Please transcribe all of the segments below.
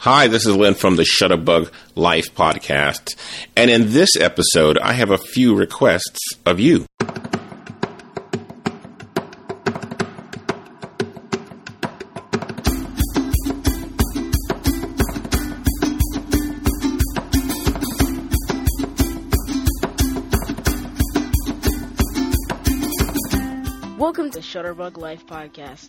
Hi, this is Lynn from the Shutterbug Life podcast. And in this episode, I have a few requests of you. Welcome to Shutterbug Life Podcast.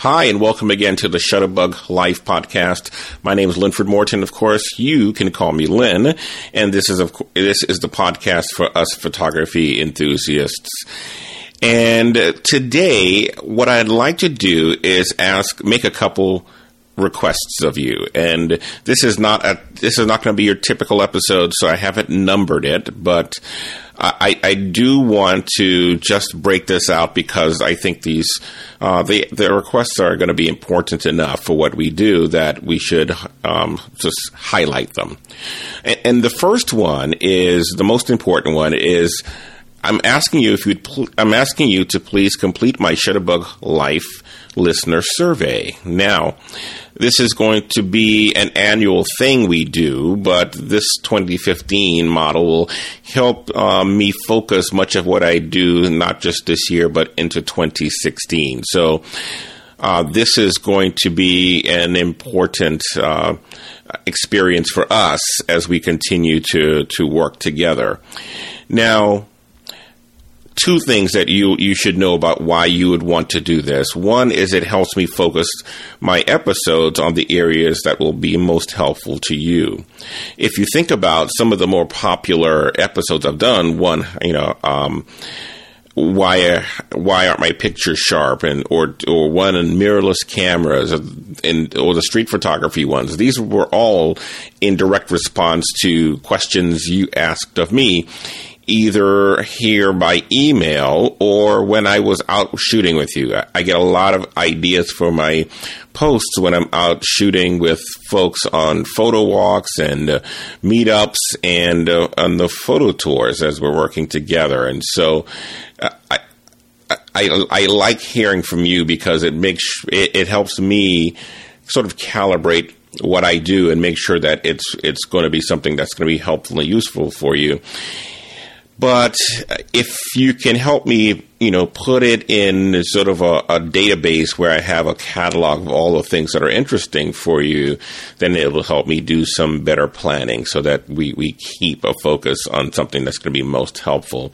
Hi, and welcome again to the Shutterbug Life podcast. My name is Linford Morton. Of course, you can call me Lynn, and this is of co- this is the podcast for us photography enthusiasts. And uh, today, what I'd like to do is ask, make a couple requests of you. And this is not a this is not going to be your typical episode, so I haven't numbered it, but I, I do want to just break this out because I think these uh, the the requests are going to be important enough for what we do that we should um, just highlight them. And, and the first one is the most important one is. I'm asking you if you pl- I'm asking you to please complete my Shutterbug Life listener survey. Now, this is going to be an annual thing we do, but this 2015 model will help um, me focus much of what I do, not just this year, but into 2016. So, uh, this is going to be an important uh, experience for us as we continue to, to work together. Now, two things that you you should know about why you would want to do this. One is it helps me focus my episodes on the areas that will be most helpful to you. If you think about some of the more popular episodes I've done, one you know. Um, why why aren't my pictures sharp and or or one in mirrorless cameras and or the street photography ones these were all in direct response to questions you asked of me either here by email or when I was out shooting with you. I get a lot of ideas for my posts when I'm out shooting with folks on photo walks and uh, meetups and uh, on the photo tours as we're working together. And so uh, I, I, I like hearing from you because it makes it, it helps me sort of calibrate what I do and make sure that it's it's going to be something that's going to be helpful and useful for you. But if you can help me, you know, put it in sort of a, a, database where I have a catalog of all the things that are interesting for you, then it will help me do some better planning so that we, we keep a focus on something that's going to be most helpful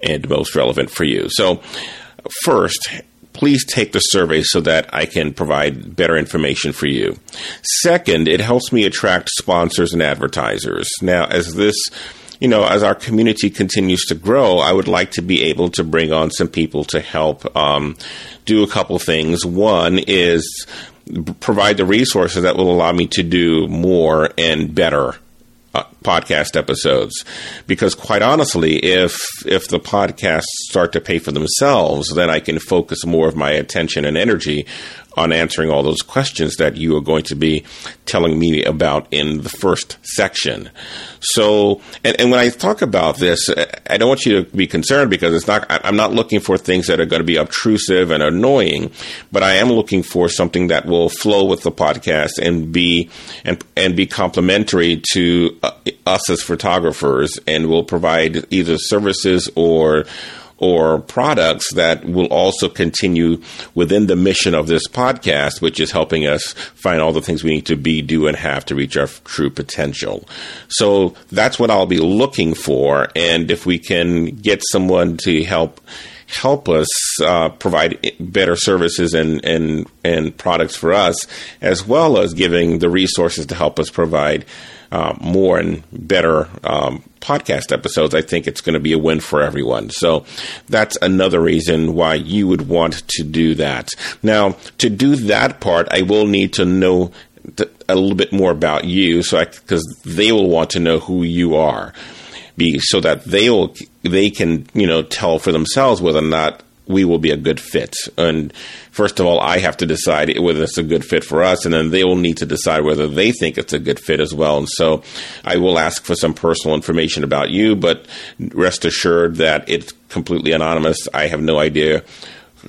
and most relevant for you. So, first, please take the survey so that I can provide better information for you. Second, it helps me attract sponsors and advertisers. Now, as this you know, as our community continues to grow, I would like to be able to bring on some people to help um, do a couple things. One is provide the resources that will allow me to do more and better uh, podcast episodes because quite honestly if if the podcasts start to pay for themselves then I can focus more of my attention and energy on answering all those questions that you are going to be telling me about in the first section. So, and, and when I talk about this, I don't want you to be concerned because it's not, I'm not looking for things that are going to be obtrusive and annoying, but I am looking for something that will flow with the podcast and be, and, and be complementary to uh, us as photographers and will provide either services or, or products that will also continue within the mission of this podcast, which is helping us find all the things we need to be, do, and have to reach our true potential. So that's what I'll be looking for. And if we can get someone to help help us uh, provide better services and, and and products for us, as well as giving the resources to help us provide uh, more and better um, podcast episodes, I think it's going to be a win for everyone. So that's another reason why you would want to do that. Now, to do that part, I will need to know. a little bit more about you, so because they will want to know who you are, be so that they will they can you know tell for themselves whether or not we will be a good fit. And first of all, I have to decide whether it's a good fit for us, and then they will need to decide whether they think it's a good fit as well. And so I will ask for some personal information about you, but rest assured that it's completely anonymous. I have no idea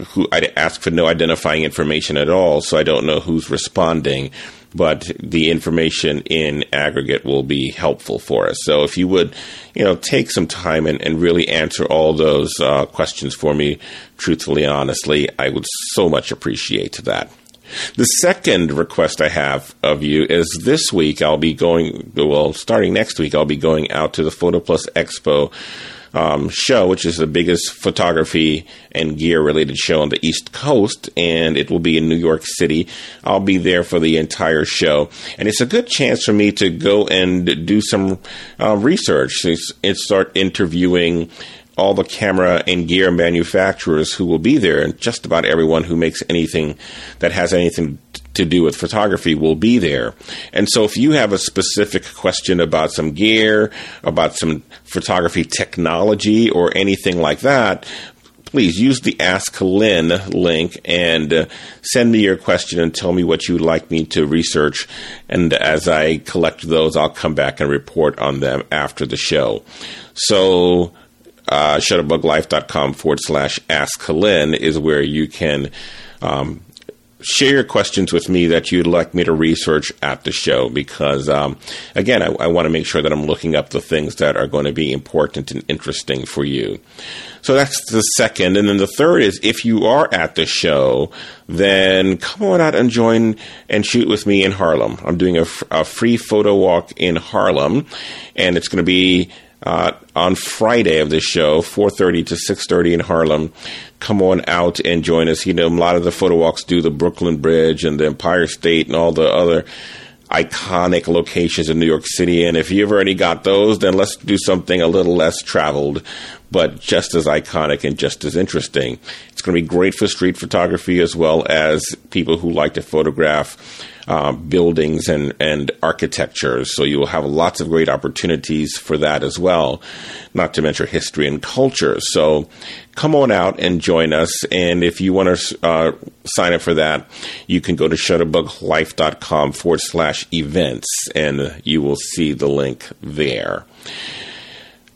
who I ask for no identifying information at all, so I don't know who's responding but the information in aggregate will be helpful for us. So if you would, you know, take some time and, and really answer all those uh, questions for me truthfully and honestly, I would so much appreciate that. The second request I have of you is this week I'll be going, well, starting next week, I'll be going out to the Photo Plus Expo um, show, which is the biggest photography and gear related show on the East Coast, and it will be in New York City. I'll be there for the entire show, and it's a good chance for me to go and do some uh, research and start interviewing all the camera and gear manufacturers who will be there, and just about everyone who makes anything that has anything to do with photography will be there. And so if you have a specific question about some gear, about some photography technology, or anything like that, please use the Ask Lynn link and uh, send me your question and tell me what you'd like me to research. And as I collect those, I'll come back and report on them after the show. So, uh, shutterbuglife.com forward slash Ask Lynn is where you can um, share your questions with me that you'd like me to research at the show because, um, again, I, I want to make sure that I'm looking up the things that are going to be important and interesting for you. So that's the second. And then the third is if you are at the show, then come on out and join and shoot with me in Harlem. I'm doing a, a free photo walk in Harlem, and it's going to be uh, on Friday of this show, 4:30 to 6:30 in Harlem. Come on out and join us. You know, a lot of the photo walks do the Brooklyn Bridge and the Empire State and all the other iconic locations in New York City. And if you've already got those, then let's do something a little less traveled, but just as iconic and just as interesting. It's going to be great for street photography as well as people who like to photograph uh, buildings and, and architecture. So you will have lots of great opportunities for that as well, not to mention history and culture. So come on out and join us. And if you want to uh, sign up for that, you can go to shutterbuglife.com forward slash events and you will see the link there.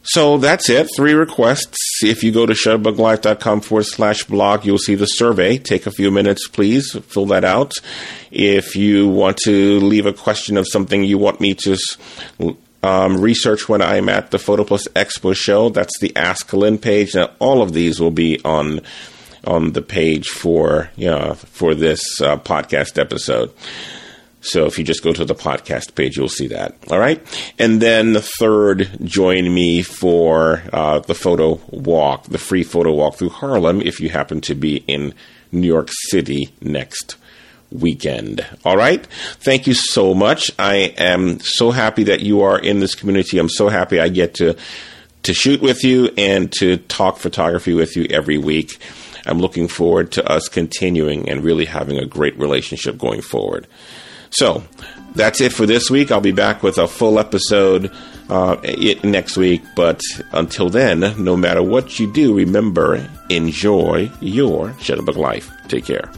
So that's it. Three requests. If you go to shutterbuglife.com forward slash blog, you'll see the survey. Take a few minutes, please. Fill that out. If you want to leave a question of something you want me to um, research when I'm at the Photo Plus Expo show, that's the Ask Lynn page. Now, all of these will be on on the page for you know, for this uh, podcast episode. So if you just go to the podcast page, you'll see that. All right. And then the third, join me for uh, the photo walk, the free photo walk through Harlem if you happen to be in New York City next weekend. All right. Thank you so much. I am so happy that you are in this community. I'm so happy I get to to shoot with you and to talk photography with you every week. I'm looking forward to us continuing and really having a great relationship going forward. So that's it for this week. I'll be back with a full episode uh, next week. But until then, no matter what you do, remember enjoy your Shutterbug life. Take care.